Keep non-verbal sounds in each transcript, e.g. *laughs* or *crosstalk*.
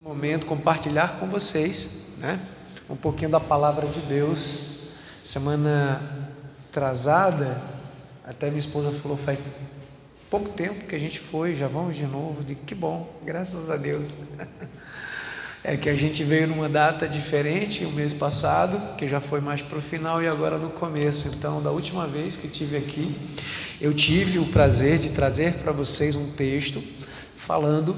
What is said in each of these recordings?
momento compartilhar com vocês, né, um pouquinho da palavra de Deus. Semana atrasada, até minha esposa falou faz pouco tempo que a gente foi, já vamos de novo. De que bom, graças a Deus. *laughs* É que a gente veio numa data diferente o mês passado, que já foi mais para o final e agora no começo. Então, da última vez que tive aqui, eu tive o prazer de trazer para vocês um texto falando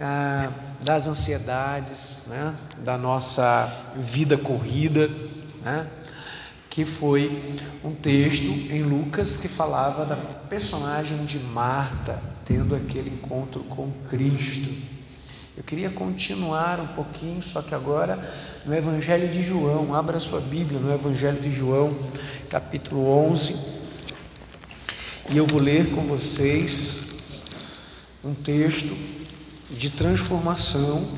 ah, das ansiedades, né, da nossa vida corrida, né, que foi um texto em Lucas que falava da personagem de Marta tendo aquele encontro com Cristo. Eu queria continuar um pouquinho, só que agora no Evangelho de João, abra sua Bíblia no Evangelho de João, capítulo 11, e eu vou ler com vocês um texto de transformação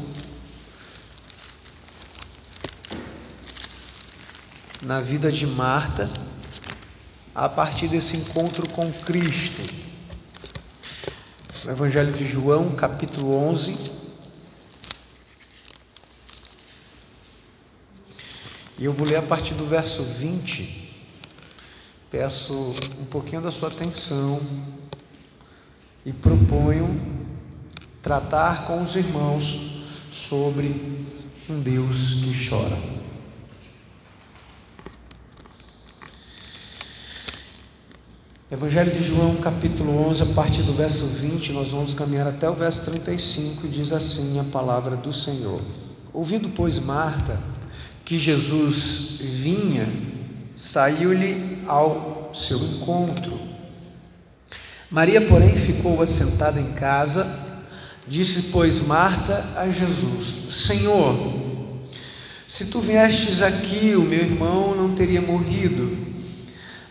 na vida de Marta a partir desse encontro com Cristo. No Evangelho de João, capítulo 11, E eu vou ler a partir do verso 20. Peço um pouquinho da sua atenção e proponho tratar com os irmãos sobre um Deus que chora. Evangelho de João, capítulo 11, a partir do verso 20, nós vamos caminhar até o verso 35 e diz assim a palavra do Senhor. Ouvindo, pois, Marta, que Jesus vinha, saiu-lhe ao seu encontro. Maria, porém, ficou assentada em casa. Disse, pois, Marta a Jesus: Senhor, se tu viestes aqui, o meu irmão não teria morrido.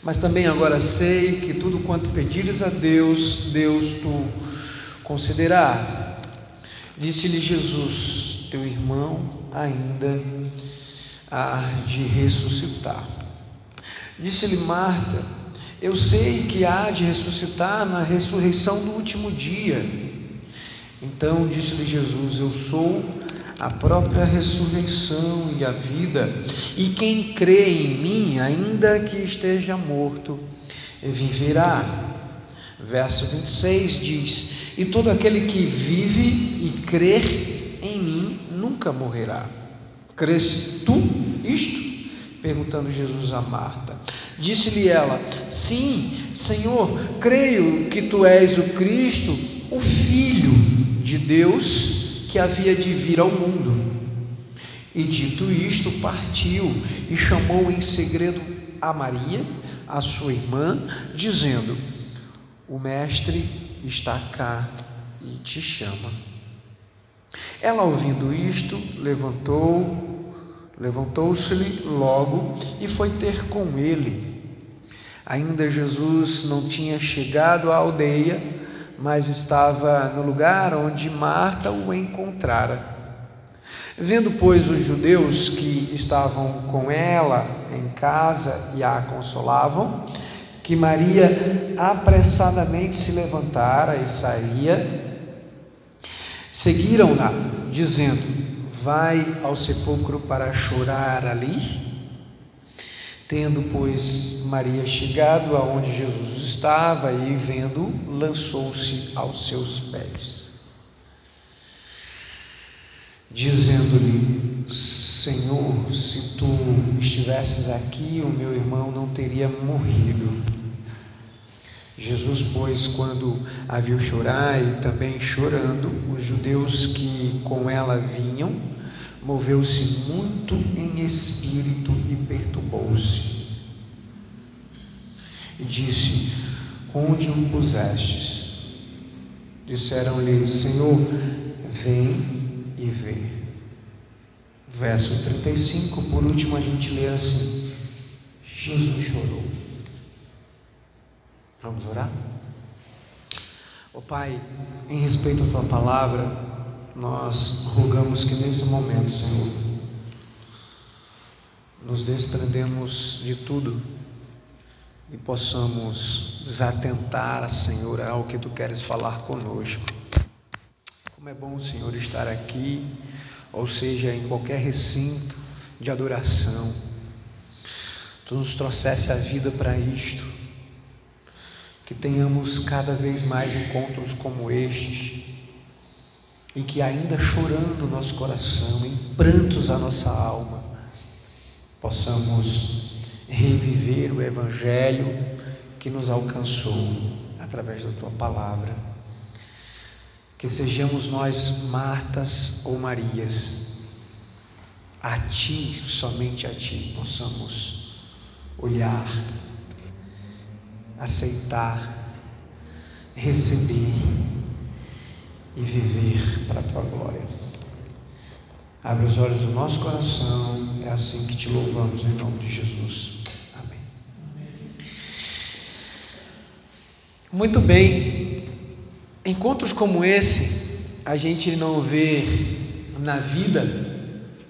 Mas também agora sei que tudo quanto pedires a Deus, Deus tu concederá. Disse-lhe Jesus: Teu irmão ainda há de ressuscitar. Disse-lhe Marta: Eu sei que há de ressuscitar na ressurreição do último dia. Então disse-lhe Jesus: Eu sou a própria ressurreição e a vida, e quem crê em mim, ainda que esteja morto, viverá. Verso 26 diz: E todo aquele que vive e crer em mim nunca morrerá. Crês tu isto? Perguntando Jesus a Marta. Disse-lhe ela: Sim, Senhor, creio que tu és o Cristo, o Filho de Deus que havia de vir ao mundo. E dito isto, partiu e chamou em segredo a Maria, a sua irmã, dizendo: O Mestre está cá e te chama. Ela, ouvindo isto, levantou Levantou-se-lhe logo e foi ter com ele. Ainda Jesus não tinha chegado à aldeia, mas estava no lugar onde Marta o encontrara. Vendo, pois, os judeus que estavam com ela em casa e a consolavam, que Maria apressadamente se levantara e saía, seguiram-na, dizendo: vai ao sepulcro para chorar ali. Tendo, pois, Maria chegado aonde Jesus estava e vendo, lançou-se aos seus pés, dizendo-lhe: Senhor, se tu estivesses aqui, o meu irmão não teria morrido. Jesus, pois, quando a viu chorar e também chorando, os judeus que com ela vinham, moveu-se muito em espírito e perturbou-se. E disse: Onde o pusestes? Disseram-lhe: Senhor, vem e vê. Verso 35, por último, a gente lê assim: Jesus chorou. Vamos orar? Ó oh, Pai, em respeito à tua palavra, nós rogamos que nesse momento, Senhor, nos desprendemos de tudo e possamos desatentar, Senhor, ao que Tu queres falar conosco. Como é bom, Senhor, estar aqui ou seja, em qualquer recinto de adoração, tu nos trouxesse a vida para isto, que tenhamos cada vez mais encontros como estes, e que ainda chorando o nosso coração, em prantos a nossa alma, possamos reviver o Evangelho que nos alcançou através da tua palavra. Que sejamos nós Martas ou Marias, a ti, somente a ti, possamos olhar, aceitar, receber e viver para a tua glória. Abre os olhos do nosso coração, é assim que te louvamos em nome de Jesus. Amém. Muito bem, encontros como esse, a gente não vê na vida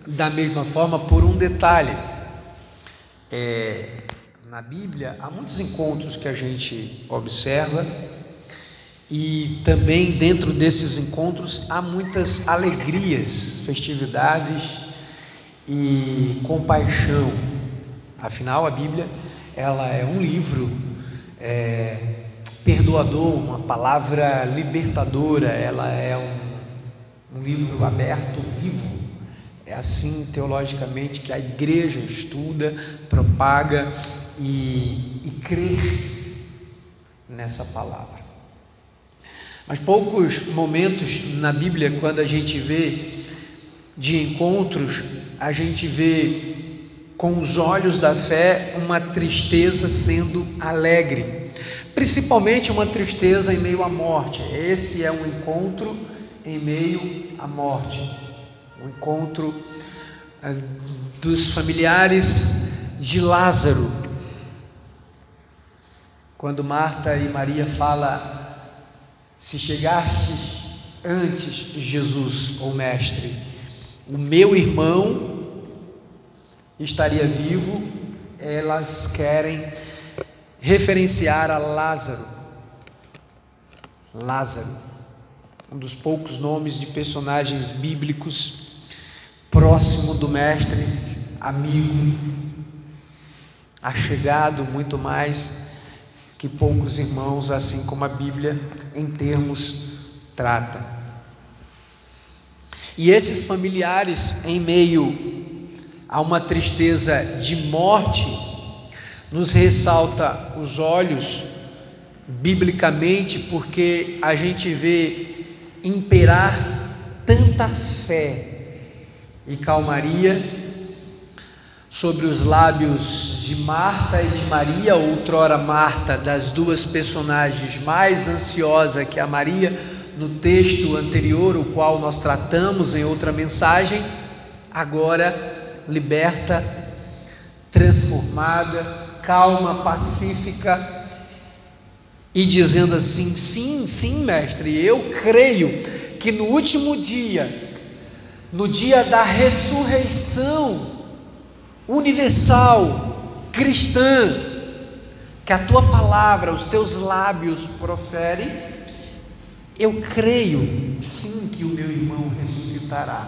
da mesma forma por um detalhe. É, na Bíblia, há muitos encontros que a gente observa e também dentro desses encontros há muitas alegrias, festividades e compaixão. Afinal, a Bíblia ela é um livro é, perdoador, uma palavra libertadora. Ela é um, um livro aberto, vivo. É assim teologicamente que a igreja estuda, propaga e, e crê nessa palavra. Mas poucos momentos na Bíblia, quando a gente vê de encontros, a gente vê com os olhos da fé uma tristeza sendo alegre, principalmente uma tristeza em meio à morte. Esse é um encontro em meio à morte, o um encontro eh, dos familiares de Lázaro. Quando Marta e Maria fala se chegaste antes, Jesus ou Mestre, o meu irmão estaria vivo, elas querem referenciar a Lázaro. Lázaro, um dos poucos nomes de personagens bíblicos próximo do Mestre, amigo, achegado muito mais que poucos irmãos, assim como a Bíblia em termos trata. E esses familiares, em meio a uma tristeza de morte, nos ressalta os olhos biblicamente, porque a gente vê imperar tanta fé e calmaria sobre os lábios de Marta e de Maria, outrora Marta, das duas personagens mais ansiosa que a Maria, no texto anterior, o qual nós tratamos em outra mensagem, agora liberta, transformada, calma, pacífica e dizendo assim: sim, sim, mestre, eu creio que no último dia, no dia da ressurreição, universal, cristã, que a tua palavra, os teus lábios proferem, eu creio sim que o meu irmão ressuscitará.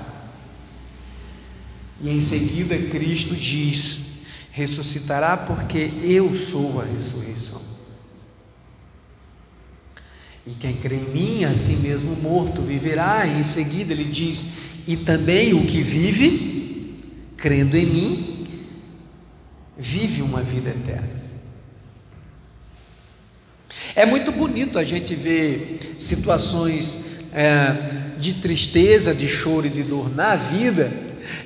E em seguida Cristo diz: ressuscitará porque eu sou a ressurreição. E quem crê em mim, assim mesmo morto, viverá. E em seguida ele diz: e também o que vive, crendo em mim, vive uma vida eterna. É muito bonito a gente ver situações é, de tristeza, de choro e de dor na vida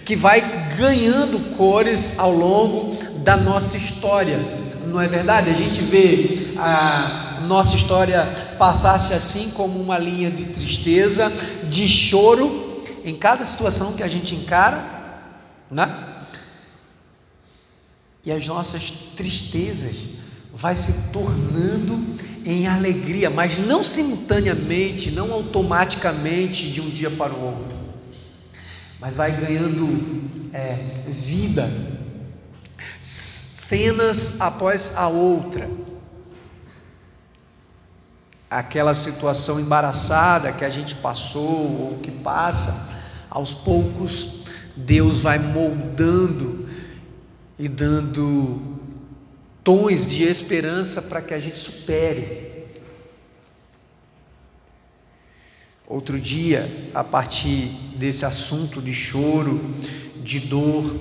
que vai ganhando cores ao longo da nossa história, não é verdade? A gente vê a nossa história passar-se assim como uma linha de tristeza, de choro em cada situação que a gente encara, né? e as nossas tristezas vai se tornando em alegria, mas não simultaneamente, não automaticamente de um dia para o outro, mas vai ganhando é, vida, cenas após a outra. Aquela situação embaraçada que a gente passou ou que passa, aos poucos, Deus vai moldando e dando tons de esperança para que a gente supere. Outro dia, a partir desse assunto de choro, de dor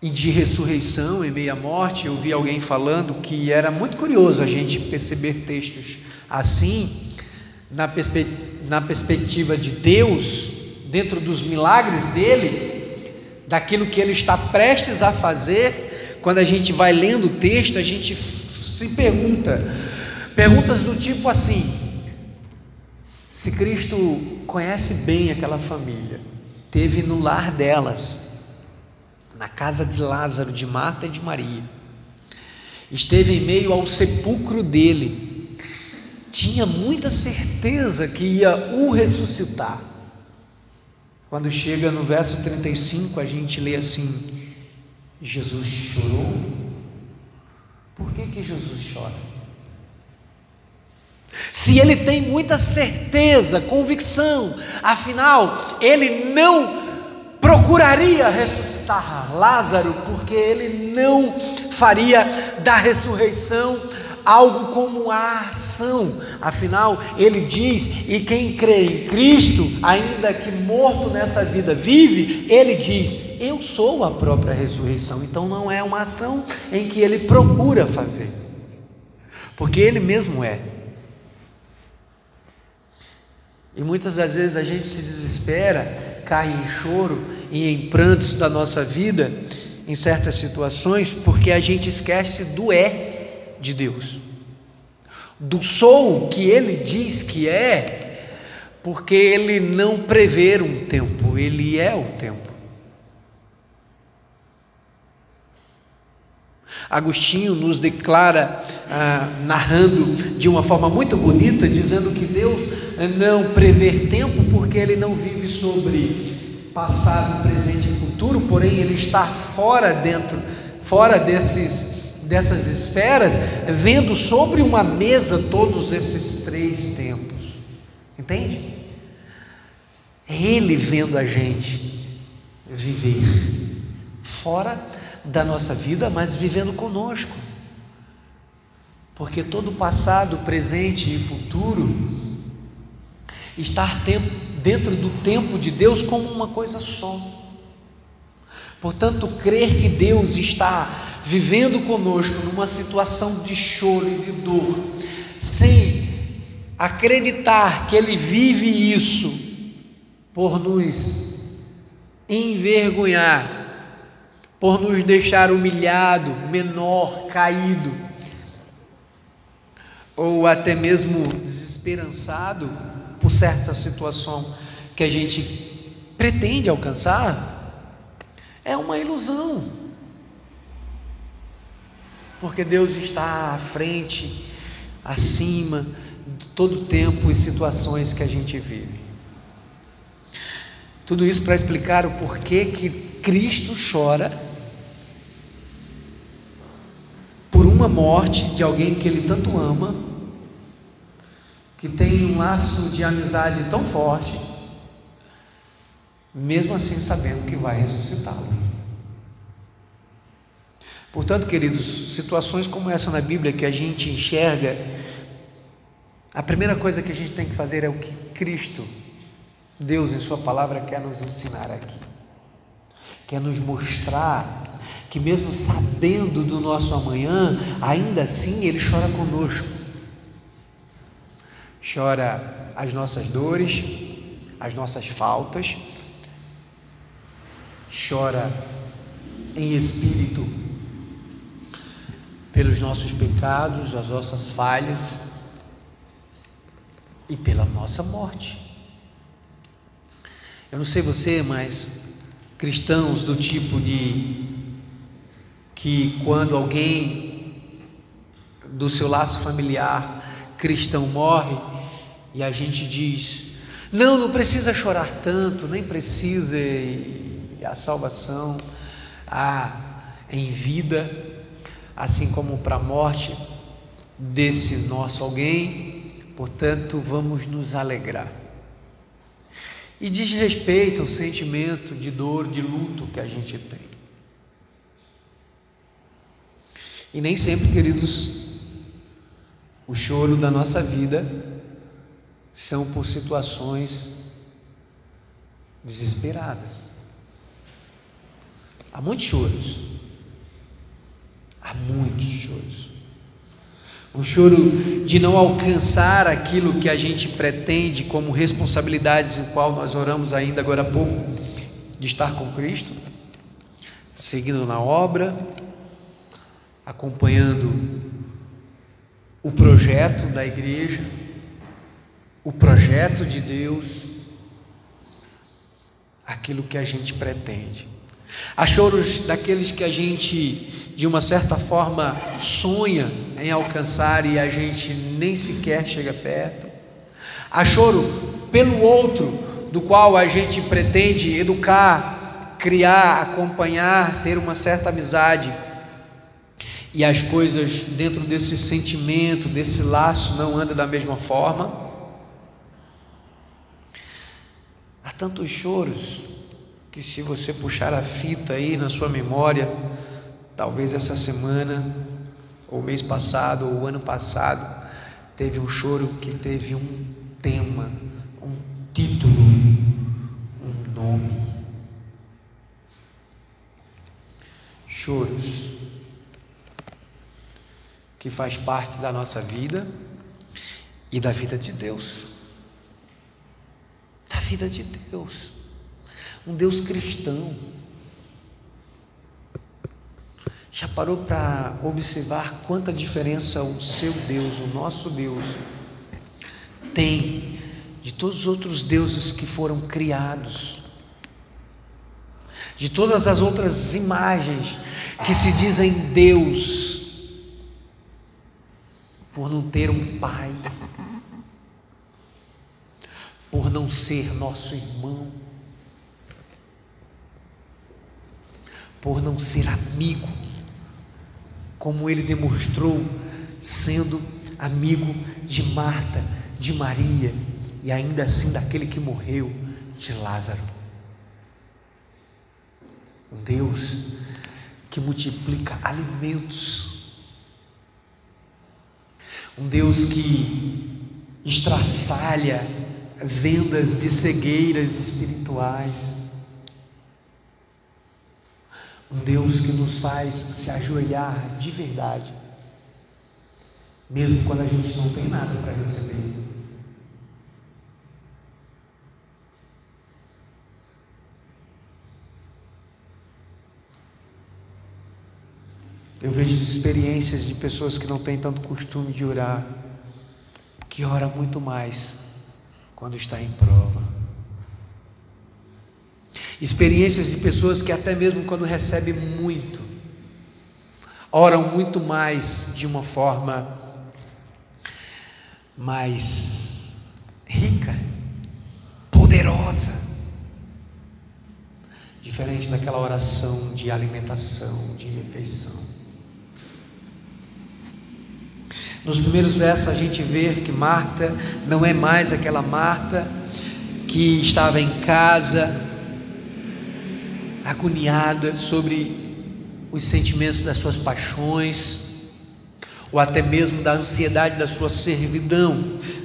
e de ressurreição em meio à morte, eu vi alguém falando que era muito curioso a gente perceber textos assim, na, perspe na perspectiva de Deus, dentro dos milagres dele, daquilo que ele está prestes a fazer, quando a gente vai lendo o texto, a gente se pergunta, perguntas do tipo assim: se Cristo conhece bem aquela família, teve no lar delas, na casa de Lázaro, de Marta e de Maria, esteve em meio ao sepulcro dele, tinha muita certeza que ia o ressuscitar. Quando chega no verso 35, a gente lê assim: Jesus chorou. Por que, que Jesus chora? Se ele tem muita certeza, convicção, afinal, ele não procuraria ressuscitar Lázaro, porque ele não faria da ressurreição algo como a ação. Afinal, ele diz: "E quem crê em Cristo, ainda que morto nessa vida vive", ele diz: "Eu sou a própria ressurreição". Então não é uma ação em que ele procura fazer. Porque ele mesmo é. E muitas das vezes a gente se desespera, cai em choro e em prantos da nossa vida, em certas situações, porque a gente esquece do é de Deus, do sou que Ele diz que é, porque Ele não prevê um tempo, Ele é o tempo. Agostinho nos declara, ah, narrando de uma forma muito bonita, dizendo que Deus não prevê tempo porque Ele não vive sobre passado, presente e futuro, porém Ele está fora dentro, fora desses, dessas esferas, vendo sobre uma mesa todos esses três tempos. Entende? É Ele vendo a gente viver fora da nossa vida, mas vivendo conosco. Porque todo passado, presente e futuro estar dentro do tempo de Deus como uma coisa só. Portanto, crer que Deus está vivendo conosco numa situação de choro e de dor, sem acreditar que Ele vive isso por nos envergonhar, por nos deixar humilhado, menor, caído, ou até mesmo desesperançado por certa situação que a gente pretende alcançar, é uma ilusão. Porque Deus está à frente, acima de todo tempo e situações que a gente vive. Tudo isso para explicar o porquê que Cristo chora uma morte de alguém que ele tanto ama, que tem um laço de amizade tão forte, mesmo assim sabendo que vai ressuscitá-lo. Portanto, queridos, situações como essa na Bíblia que a gente enxerga, a primeira coisa que a gente tem que fazer é o que Cristo, Deus em Sua palavra, quer nos ensinar aqui, quer nos mostrar que mesmo sabendo do nosso amanhã, ainda assim Ele chora conosco. Chora as nossas dores, as nossas faltas, chora em espírito pelos nossos pecados, as nossas falhas e pela nossa morte. Eu não sei você, mas cristãos do tipo de que quando alguém do seu laço familiar cristão morre e a gente diz: não, não precisa chorar tanto, nem precisa, e a salvação há em vida, assim como para a morte desse nosso alguém, portanto, vamos nos alegrar. e diz respeito ao sentimento de dor, de luto que a gente tem. E nem sempre, queridos, o choro da nossa vida são por situações desesperadas. Há muitos choros. Há muitos choros. Um choro de não alcançar aquilo que a gente pretende como responsabilidades em qual nós oramos ainda agora há pouco, de estar com Cristo, seguindo na obra, acompanhando o projeto da igreja, o projeto de Deus, aquilo que a gente pretende. Há choros daqueles que a gente, de uma certa forma, sonha em alcançar e a gente nem sequer chega perto. Há choro pelo outro, do qual a gente pretende educar, criar, acompanhar, ter uma certa amizade. E as coisas dentro desse sentimento, desse laço, não andam da mesma forma. Há tantos choros que se você puxar a fita aí na sua memória, talvez essa semana, ou mês passado, ou ano passado, teve um choro que teve um tema, um título, um nome. Choros que faz parte da nossa vida e da vida de Deus. Da vida de Deus um Deus cristão. Já parou para observar quanta diferença o seu Deus, o nosso Deus, tem de todos os outros deuses que foram criados, de todas as outras imagens que se dizem Deus, por não ter um pai, por não ser nosso irmão, por não ser amigo, como ele demonstrou sendo amigo de Marta, de Maria e ainda assim daquele que morreu, de Lázaro. Um Deus que multiplica alimentos, um Deus que estraçalha vendas de cegueiras espirituais um Deus que nos faz se ajoelhar de verdade, mesmo quando a gente não tem nada para receber. Eu vejo experiências de pessoas que não têm tanto costume de orar, que ora muito mais quando está em prova. Experiências de pessoas que, até mesmo quando recebem muito, oram muito mais de uma forma mais rica, poderosa, diferente daquela oração de alimentação, de refeição. Nos primeiros versos a gente vê que Marta não é mais aquela Marta que estava em casa agoniada sobre os sentimentos das suas paixões, ou até mesmo da ansiedade da sua servidão.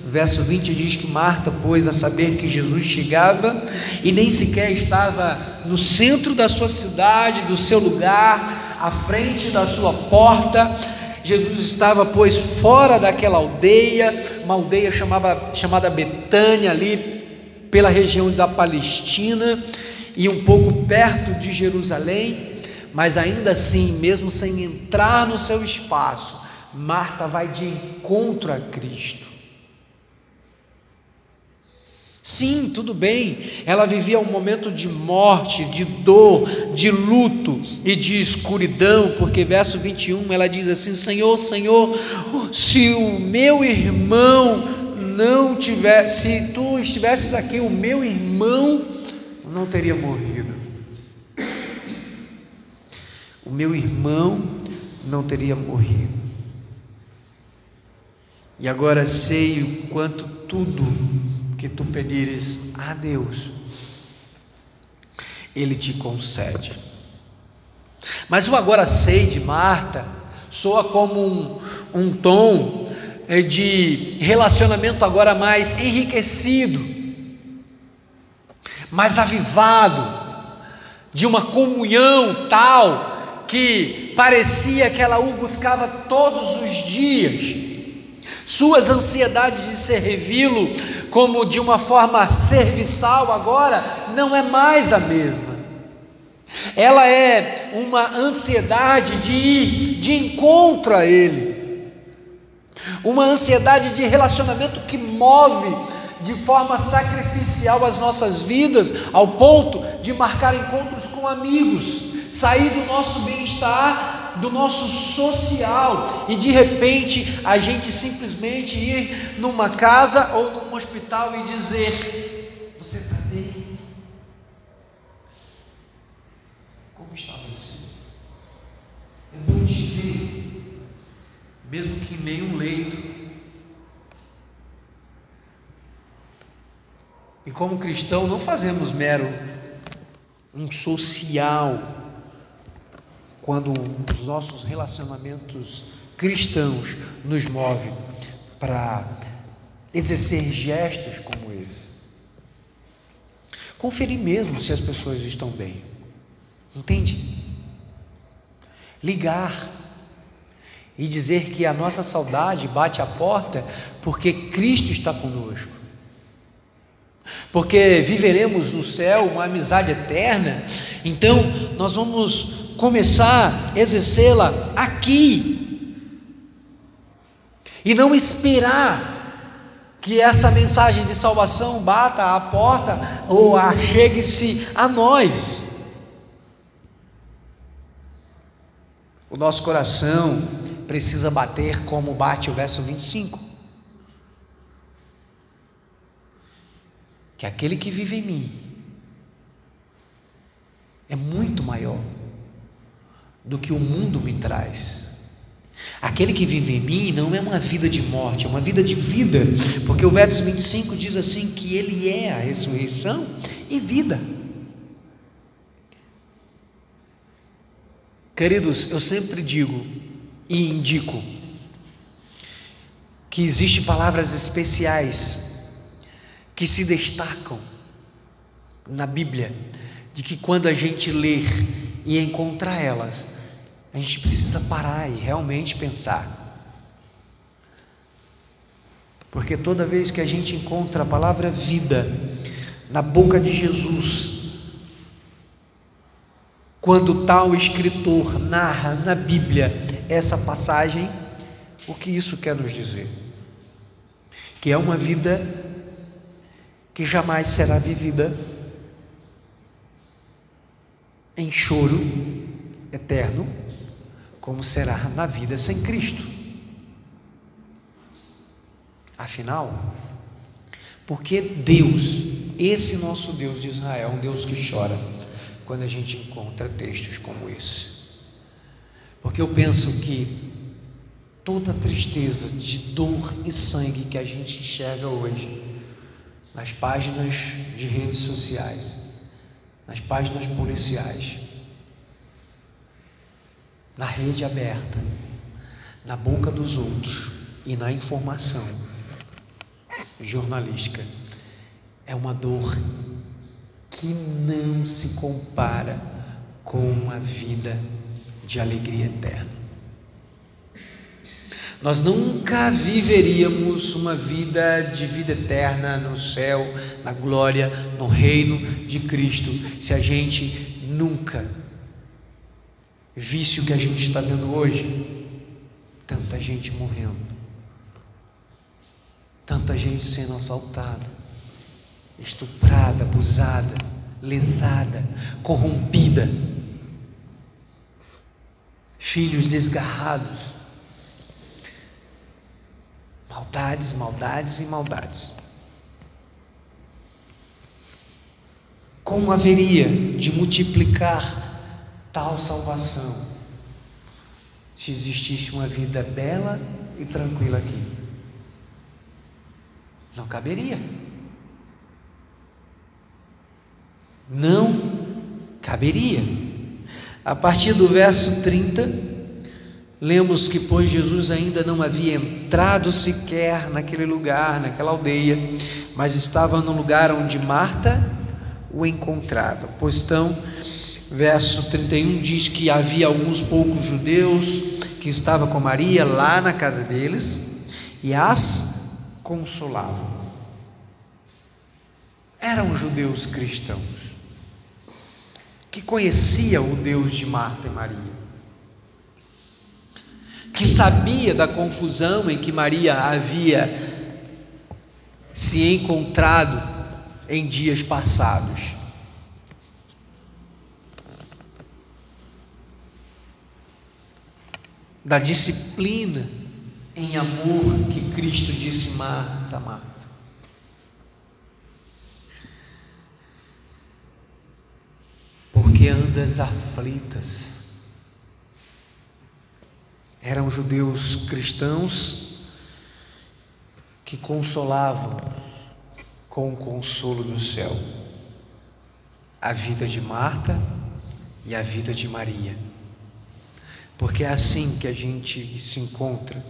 Verso 20 diz que Marta, pois, a saber que Jesus chegava e nem sequer estava no centro da sua cidade, do seu lugar, à frente da sua porta, Jesus estava, pois, fora daquela aldeia, uma aldeia chamada, chamada Betânia, ali pela região da Palestina, e um pouco perto de Jerusalém, mas ainda assim, mesmo sem entrar no seu espaço, Marta vai de encontro a Cristo. Sim, tudo bem, ela vivia um momento de morte, de dor, de luto e de escuridão, porque verso 21 ela diz assim: Senhor, Senhor, se o meu irmão não tivesse, se tu estivesses aqui, o meu irmão não teria morrido. O meu irmão não teria morrido. E agora sei o quanto tudo que tu pedires a Deus, Ele te concede. Mas o agora sei de Marta soa como um, um tom é, de relacionamento agora mais enriquecido, mais avivado, de uma comunhão tal que parecia que ela o buscava todos os dias. Suas ansiedades de servi-lo como de uma forma serviçal agora não é mais a mesma. Ela é uma ansiedade de ir de encontro a Ele, uma ansiedade de relacionamento que move de forma sacrificial as nossas vidas, ao ponto de marcar encontros com amigos, sair do nosso bem-estar, do nosso social, e de repente a gente simplesmente ir numa casa ou num hospital e dizer: Você está bem? Como está você? É bom te ver, mesmo que em meio a um leito E como cristão, não fazemos mero um social quando os nossos relacionamentos cristãos nos movem para exercer gestos como esse. Conferir mesmo se as pessoas estão bem. Entende? Ligar e dizer que a nossa saudade bate à porta porque Cristo está conosco porque viveremos no céu uma amizade eterna, então nós vamos começar a exercê-la aqui, e não esperar que essa mensagem de salvação bata à porta ou achegue-se a nós. O nosso coração precisa bater como bate o verso 25. que aquele que vive em mim é muito maior do que o mundo me traz. Aquele que vive em mim não é uma vida de morte, é uma vida de vida, porque o verso 25 diz assim: que Ele é a ressurreição e vida. Queridos, eu sempre digo e indico que existem palavras especiais que se destacam na Bíblia, de que quando a gente ler e encontrar elas, a gente precisa parar e realmente pensar. Porque toda vez que a gente encontra a palavra vida na boca de Jesus, quando tal escritor narra na Bíblia essa passagem, o que isso quer nos dizer? Que é uma vida que jamais será vivida em choro eterno, como será na vida sem Cristo. Afinal, porque Deus, esse nosso Deus de Israel, um Deus que chora quando a gente encontra textos como esse. Porque eu penso que toda tristeza de dor e sangue que a gente enxerga hoje nas páginas de redes sociais, nas páginas policiais, na rede aberta, na boca dos outros e na informação jornalística. É uma dor que não se compara com a vida de alegria eterna. Nós nunca viveríamos uma vida de vida eterna no céu, na glória, no reino de Cristo, se a gente nunca visse o que a gente está vendo hoje. Tanta gente morrendo, tanta gente sendo assaltada, estuprada, abusada, lesada, corrompida, filhos desgarrados Maldades, maldades e maldades. Como haveria de multiplicar tal salvação se existisse uma vida bela e tranquila aqui? Não caberia. Não Caberia. A partir do verso 30, lemos que, pois Jesus ainda não havia entrado sequer naquele lugar, naquela aldeia, mas estava no lugar onde Marta o encontrava. Pois então, verso 31 diz que havia alguns poucos judeus que estavam com Maria lá na casa deles e as consolavam. Eram judeus cristãos que conhecia o Deus de Marta e Maria, que sabia da confusão em que Maria havia se encontrado em dias passados. Da disciplina em amor que Cristo disse: Marta, Marta. porque andas aflitas. Eram judeus cristãos que consolavam com o consolo do céu a vida de Marta e a vida de Maria. Porque é assim que a gente se encontra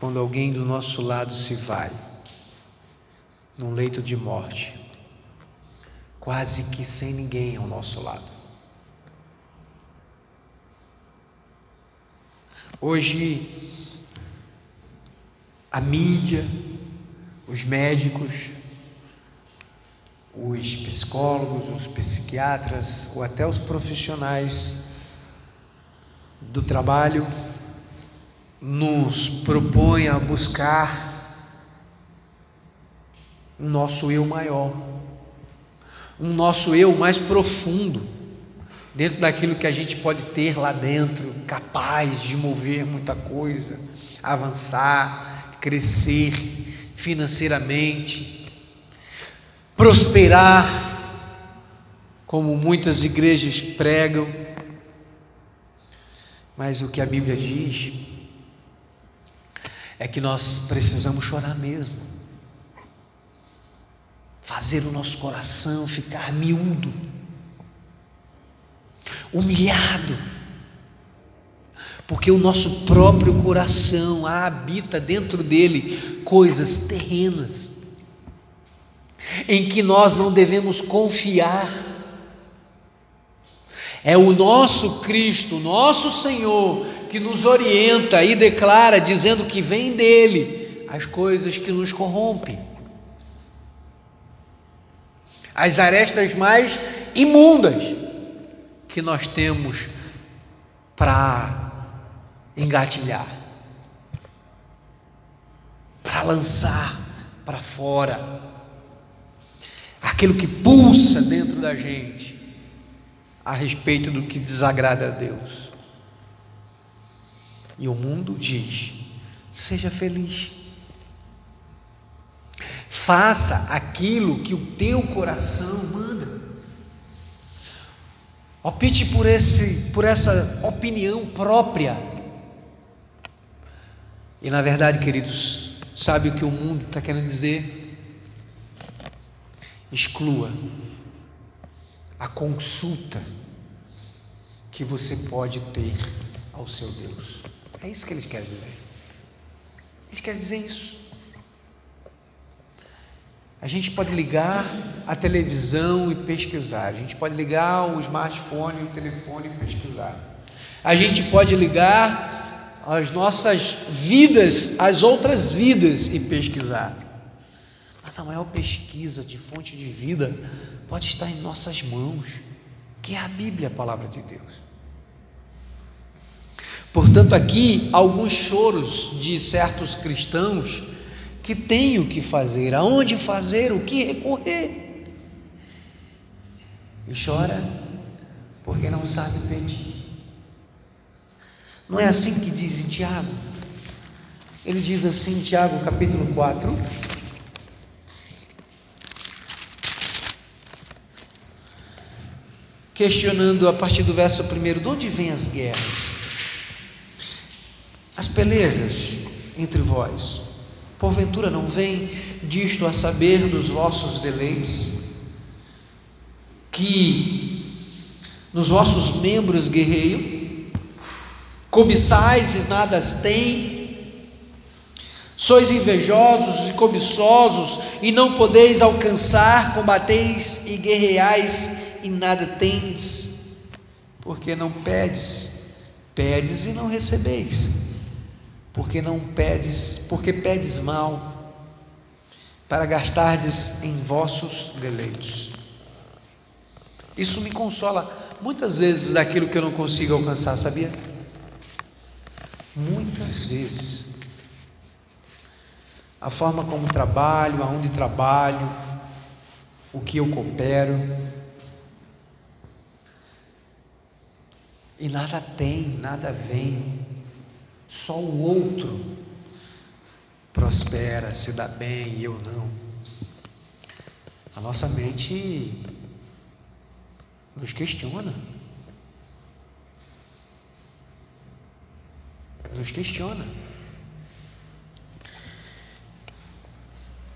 quando alguém do nosso lado se vai num leito de morte quase que sem ninguém ao nosso lado. Hoje, a mídia, os médicos, os psicólogos, os psiquiatras ou até os profissionais do trabalho nos propõem a buscar o nosso eu maior um nosso eu mais profundo, dentro daquilo que a gente pode ter lá dentro, capaz de mover muita coisa, avançar, crescer financeiramente, prosperar, como muitas igrejas pregam. Mas o que a Bíblia diz é que nós precisamos chorar mesmo fazer o nosso coração ficar miúdo, humilhado, porque o nosso próprio coração habita dentro dele coisas terrenas, em que nós não devemos confiar. É o nosso Cristo, nosso Senhor, que nos orienta e declara, dizendo que vem dele as coisas que nos corrompem. As arestas mais imundas que nós temos para engatilhar, para lançar para fora. Aquilo que pulsa dentro da gente a respeito do que desagrada a Deus. E o mundo diz: seja feliz. Faça aquilo que o teu coração manda. Opte por, esse, por essa opinião própria. E na verdade, queridos, sabe o que o mundo está querendo dizer? Exclua a consulta que você pode ter ao seu Deus. É isso que eles querem dizer. Eles querem dizer isso. A gente pode ligar a televisão e pesquisar. A gente pode ligar o smartphone o telefone e pesquisar. A gente pode ligar as nossas vidas, as outras vidas e pesquisar. Mas a maior pesquisa de fonte de vida pode estar em nossas mãos, que é a Bíblia, a palavra de Deus. Portanto, aqui alguns choros de certos cristãos que tem o que fazer, aonde fazer, o que recorrer. E chora porque não sabe pedir. Não é assim que diz em Tiago? Ele diz assim, Tiago capítulo 4. Questionando a partir do verso 1, de onde vêm as guerras? As pelejas entre vós Porventura não vem disto a saber dos vossos deleites, que nos vossos membros guerreiam, cobiçais e nada têm, sois invejosos e cobiçosos e não podeis alcançar, combateis e guerreais e nada tendes, porque não pedes, pedes e não recebeis, porque não pedes, porque pedes mal, para gastardes em vossos deleites. Isso me consola muitas vezes daquilo que eu não consigo alcançar, sabia? Muitas vezes. A forma como trabalho, aonde trabalho, o que eu coopero. E nada tem, nada vem. Só o outro prospera, se dá bem e eu não. A nossa mente nos questiona. Nos questiona.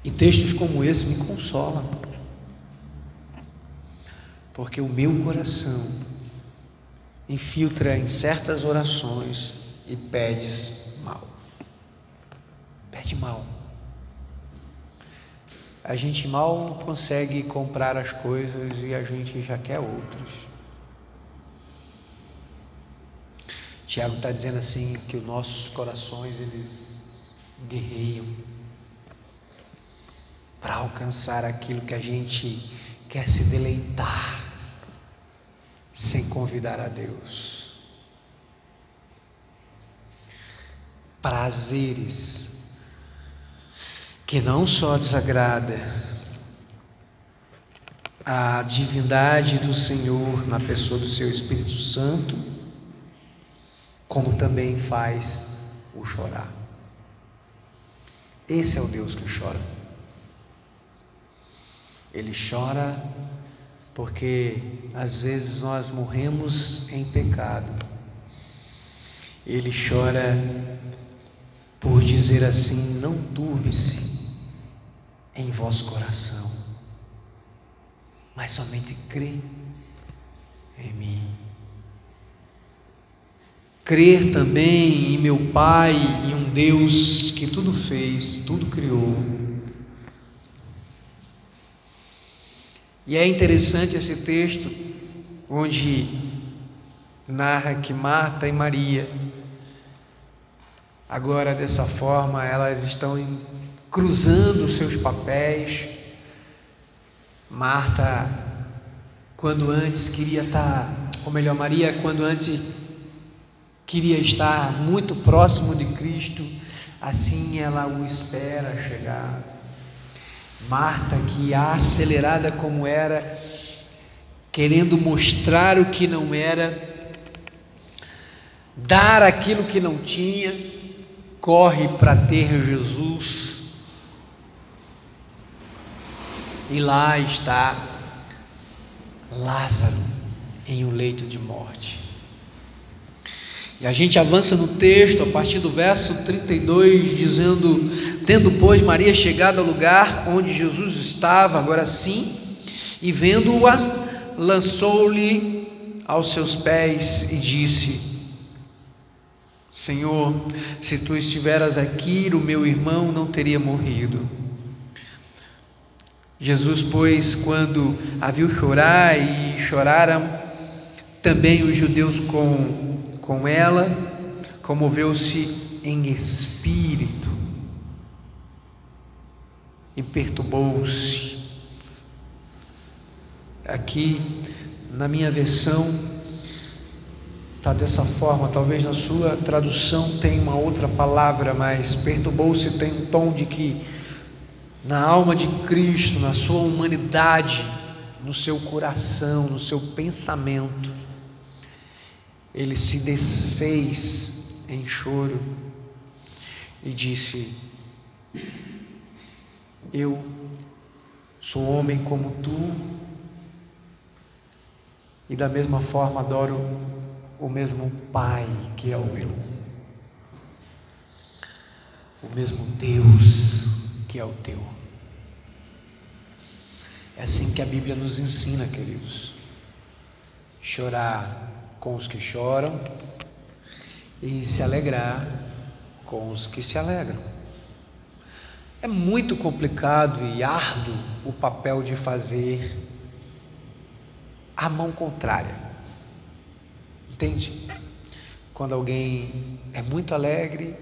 E textos como esse me consolam. Porque o meu coração infiltra em certas orações e pedes mal. Pede mal. A gente mal consegue comprar as coisas e a gente já quer outras. Tiago está dizendo assim que os nossos corações eles guerreiam para alcançar aquilo que a gente quer se deleitar sem convidar a Deus. Prazeres que não só desagrada a divindade do Senhor na pessoa do seu Espírito Santo, como também faz o chorar. Esse é o Deus que chora. Ele chora porque às vezes nós morremos em pecado. Ele chora por dizer assim: não turbe-se em vosso coração, mas somente crê em mim. Crer também em meu Pai, em um Deus que tudo fez, tudo criou. E é interessante esse texto, onde narra que Marta e Maria, agora dessa forma, elas estão cruzando seus papéis. Marta, quando antes queria estar, ou melhor, Maria, quando antes queria estar muito próximo de Cristo, assim ela o espera chegar. Marta, que acelerada como era, querendo mostrar o que não era, dar aquilo que não tinha, corre para ter Jesus e lá está Lázaro em um leito de morte. E a gente avança no texto a partir do verso 32, dizendo: Tendo, pois, Maria chegado ao lugar onde Jesus estava, agora sim, e vendo-a, lançou-lhe aos seus pés e disse: Senhor, se tu estiveras aqui, o meu irmão não teria morrido. Jesus, pois, quando a viu chorar e choraram também os judeus com, com ela, comoveu-se em espírito e perturbou-se. Aqui na minha versão está dessa forma, talvez na sua tradução tenha uma outra palavra, mas perturbou-se tem um tom de que na alma de Cristo, na sua humanidade, no seu coração, no seu pensamento, ele se desfez em choro e disse: Eu sou homem como tu, e da mesma forma adoro o mesmo Pai que é o meu, o mesmo Deus que é o teu. É assim que a Bíblia nos ensina, queridos. chorar com os que choram e se alegrar com os que se alegram. É muito complicado e árduo o papel de fazer a mão contrária. Entende? Quando alguém é muito alegre,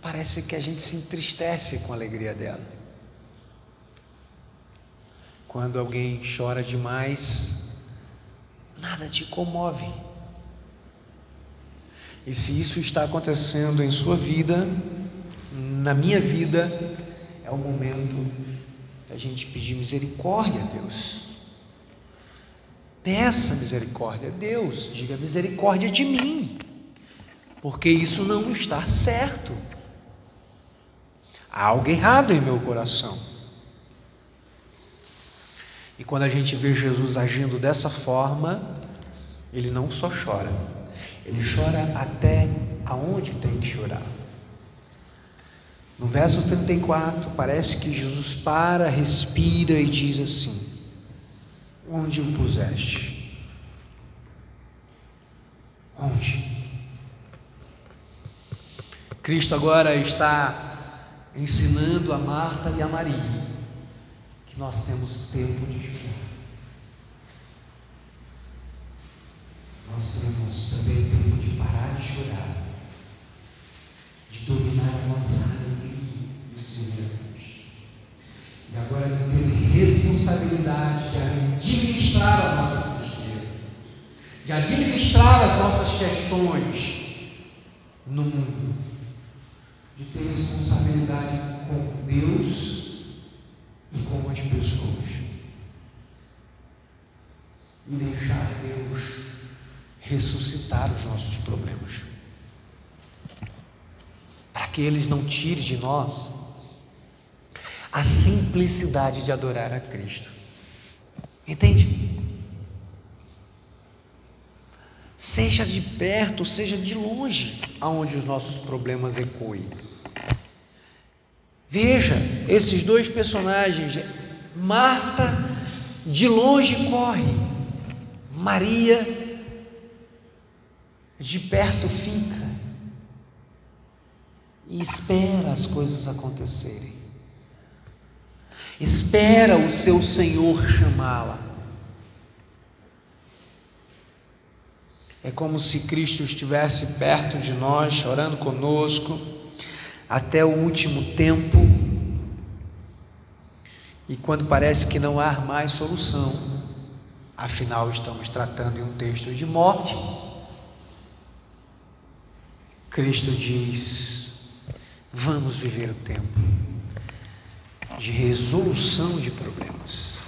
parece que a gente se entristece com a alegria dela. Quando alguém chora demais, nada te comove. E se isso está acontecendo em sua vida, na minha vida, é o momento da gente pedir misericórdia a Deus. Peça misericórdia a Deus, diga misericórdia de mim, porque isso não está certo. Há algo errado em meu coração. E quando a gente vê Jesus agindo dessa forma, ele não só chora, ele chora até aonde tem que chorar. No verso 34, parece que Jesus para, respira e diz assim: Onde o puseste? Onde? Cristo agora está ensinando a Marta e a Maria que nós temos tempo de chorar. Nós temos também tempo de parar de chorar, de dominar a nossa e agora de ter responsabilidade de administrar a nossa tristeza, de administrar as nossas questões no mundo, de ter responsabilidade com Deus e com as pessoas. E deixar Deus ressuscitar os nossos problemas. Para que eles não tirem de nós a simplicidade de adorar a Cristo. Entende? Seja de perto, seja de longe, aonde os nossos problemas ecoem. Veja esses dois personagens. Marta de longe corre, Maria de perto fica e espera as coisas acontecerem. Espera o seu Senhor chamá-la. É como se Cristo estivesse perto de nós, chorando conosco, até o último tempo. E quando parece que não há mais solução, afinal estamos tratando de um texto de morte, Cristo diz: vamos viver o tempo de resolução de problemas,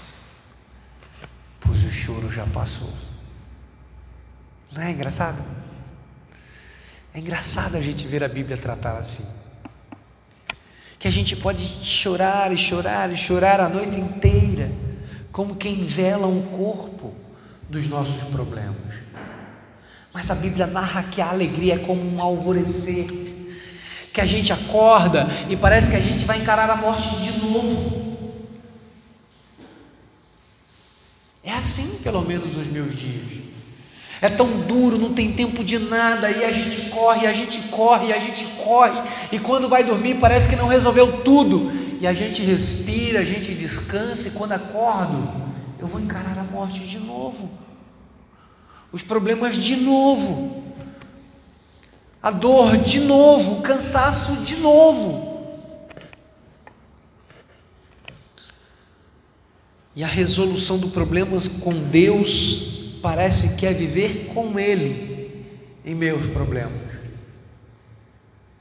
pois o choro já passou. Não é engraçado? É engraçado a gente ver a Bíblia tratar assim. Que a gente pode chorar e chorar e chorar a noite inteira, como quem vela um corpo dos nossos problemas. Mas a Bíblia narra que a alegria é como um alvorecer que a gente acorda e parece que a gente vai encarar a morte de novo. É assim, pelo menos, os meus dias. É tão duro, não tem tempo de nada, e a gente corre, a gente corre, a gente corre, e quando vai dormir parece que não resolveu tudo, e a gente respira, a gente descansa, e quando acordo, eu vou encarar a morte de novo, os problemas de novo a dor de novo, o cansaço de novo. E a resolução do problema com Deus parece que é viver com Ele em meus problemas.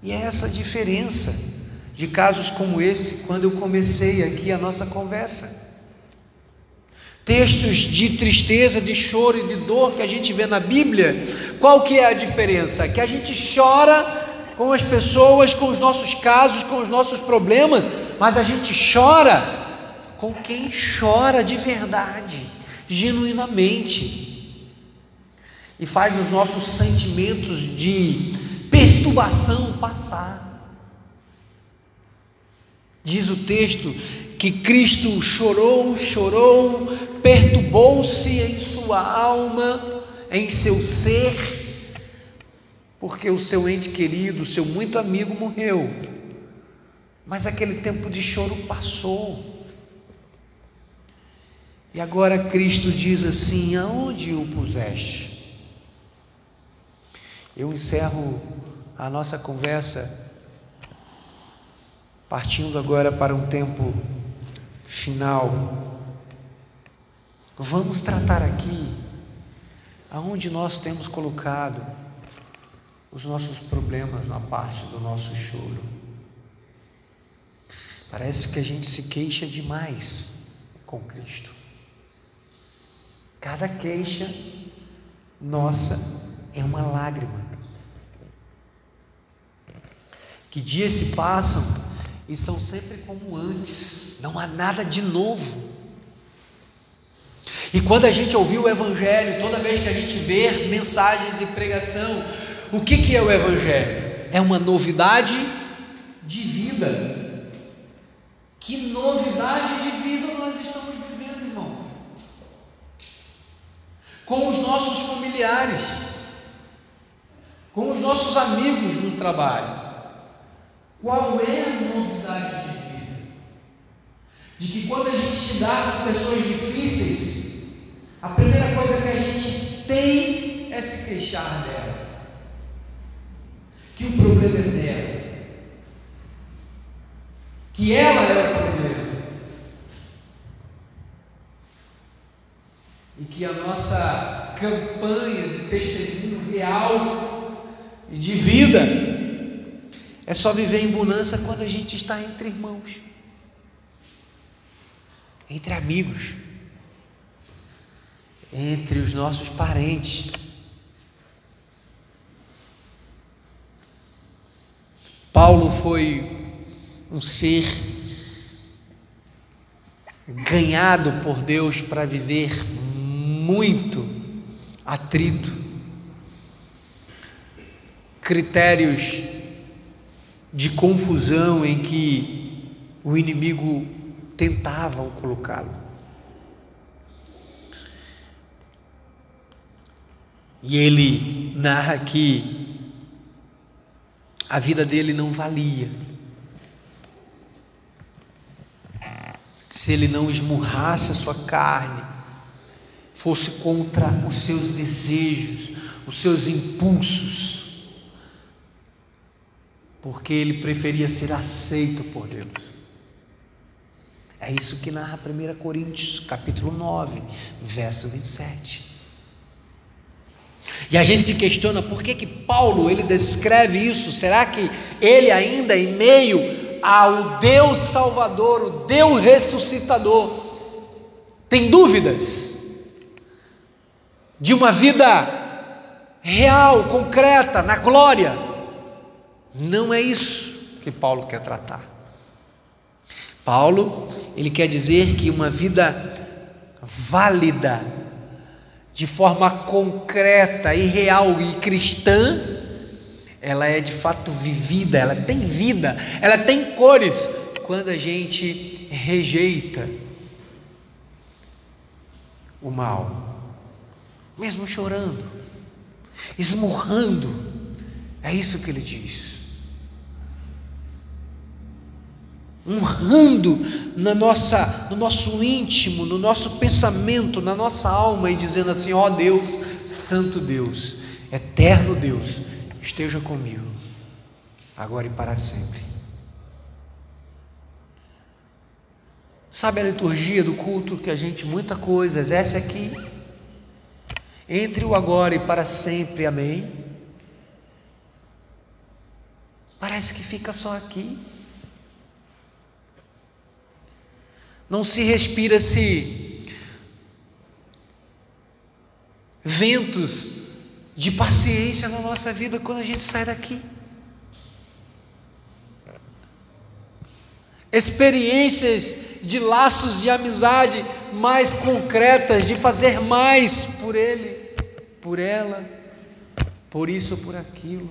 E é essa a diferença de casos como esse, quando eu comecei aqui a nossa conversa textos de tristeza, de choro e de dor que a gente vê na Bíblia, qual que é a diferença? Que a gente chora com as pessoas, com os nossos casos, com os nossos problemas, mas a gente chora com quem chora de verdade, genuinamente, e faz os nossos sentimentos de perturbação passar. Diz o texto que Cristo chorou, chorou, perturbou-se em sua alma, em seu ser, porque o seu ente querido, seu muito amigo morreu. Mas aquele tempo de choro passou. E agora Cristo diz assim: aonde o puseste? Eu encerro a nossa conversa partindo agora para um tempo final. Vamos tratar aqui aonde nós temos colocado os nossos problemas na parte do nosso choro. Parece que a gente se queixa demais com Cristo. Cada queixa nossa é uma lágrima. Que dias se passam e são sempre como antes, não há nada de novo. E quando a gente ouviu o Evangelho, toda vez que a gente vê mensagens e pregação, o que, que é o Evangelho? É uma novidade de vida. Que novidade de vida nós estamos vivendo, irmão? Com os nossos familiares, com os nossos amigos no trabalho. Qual é a novidade de vida? De que quando a gente se dá com pessoas difíceis, a primeira coisa que a gente tem é se queixar dela. Que o problema é dela que ela é o problema. E que a nossa campanha de testemunho real e de vida é só viver em bonança quando a gente está entre irmãos, entre amigos, entre os nossos parentes. Paulo foi um ser ganhado por Deus para viver muito atrito, critérios de confusão em que o inimigo tentava colocá-lo. E ele narra que a vida dele não valia. se ele não esmurrasse a sua carne, fosse contra os seus desejos, os seus impulsos, porque ele preferia ser aceito por Deus. É isso que narra 1 Coríntios, capítulo 9, verso 27. E a gente se questiona por que que Paulo ele descreve isso? Será que ele ainda em meio ao Deus Salvador, o Deus ressuscitador, tem dúvidas de uma vida real, concreta, na glória? Não é isso que Paulo quer tratar. Paulo, ele quer dizer que uma vida válida, de forma concreta e real e cristã, ela é de fato vivida, ela tem vida, ela tem cores quando a gente rejeita o mal, mesmo chorando, esmurrando, é isso que ele diz. Honrando na nossa, no nosso íntimo, no nosso pensamento, na nossa alma e dizendo assim: ó oh Deus, Santo Deus, Eterno Deus, esteja comigo, agora e para sempre. Sabe a liturgia do culto que a gente muita coisa exerce aqui? Entre o agora e para sempre, amém? Parece que fica só aqui. Não se respira-se ventos de paciência na nossa vida quando a gente sai daqui. Experiências de laços de amizade mais concretas, de fazer mais por ele, por ela, por isso por aquilo.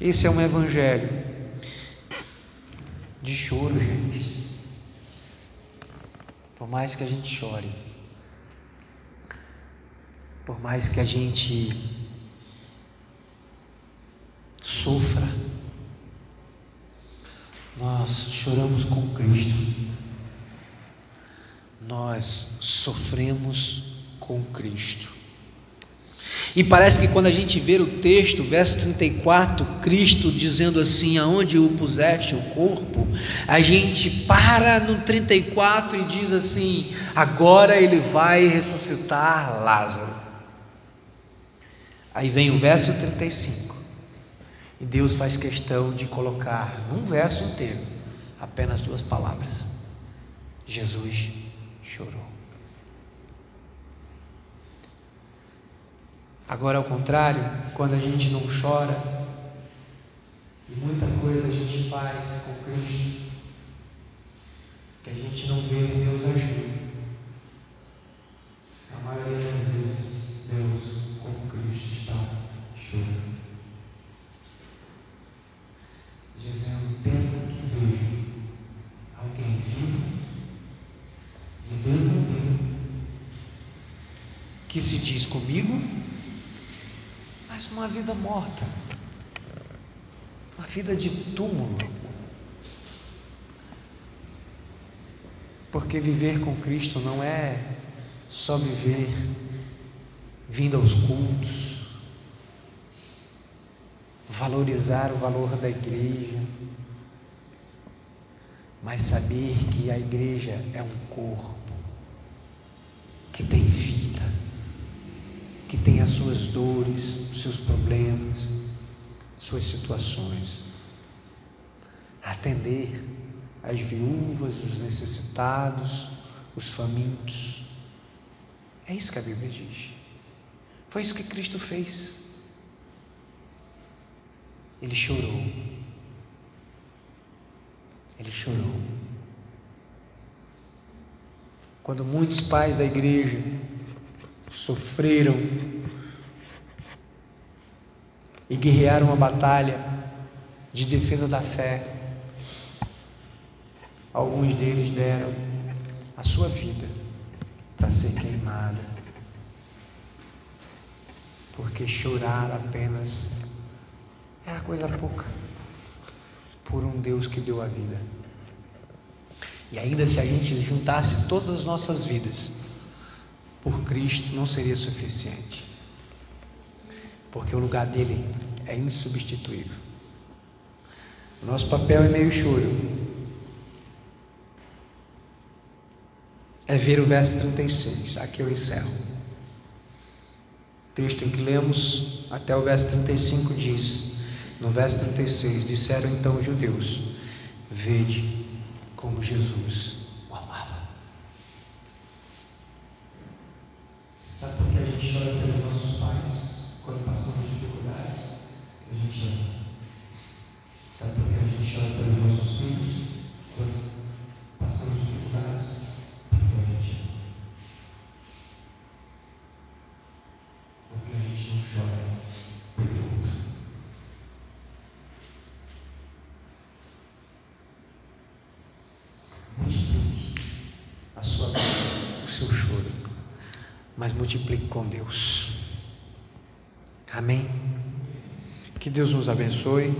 Esse é um evangelho de choro, gente. Por mais que a gente chore, por mais que a gente sofra, nós choramos com Cristo, nós sofremos com Cristo. E parece que quando a gente vê o texto, verso 34, Cristo dizendo assim: Aonde o puseste o corpo, a gente para no 34 e diz assim: Agora ele vai ressuscitar Lázaro. Aí vem o verso 35, e Deus faz questão de colocar num verso inteiro apenas duas palavras: Jesus chorou. Agora, ao contrário, quando a gente não chora, e muita coisa a gente faz com Cristo, que a gente não vê Deus ajuda. A maioria das vezes, Deus, como Cristo, está chorando. Dizendo, tendo que vejo alguém vivo, vivendo vivo, que se diz comigo, mas uma vida morta, uma vida de túmulo. Porque viver com Cristo não é só viver vindo aos cultos, valorizar o valor da igreja, mas saber que a igreja é um corpo que tem vida que tem as suas dores, os seus problemas, suas situações. Atender as viúvas, os necessitados, os famintos. É isso que a Bíblia diz. Foi isso que Cristo fez. Ele chorou. Ele chorou. Quando muitos pais da igreja sofreram e guerrearam uma batalha de defesa da fé. Alguns deles deram a sua vida para ser queimada, porque chorar apenas era coisa pouca por um Deus que deu a vida. E ainda se a gente juntasse todas as nossas vidas, por Cristo não seria suficiente, porque o lugar dele é insubstituível. Nosso papel é meio choro. É ver o verso 36, aqui eu encerro. O texto em que lemos até o verso 35 diz: No verso 36, disseram então os judeus: Vede como Jesus mas multiplique com Deus. Amém? Que Deus nos abençoe.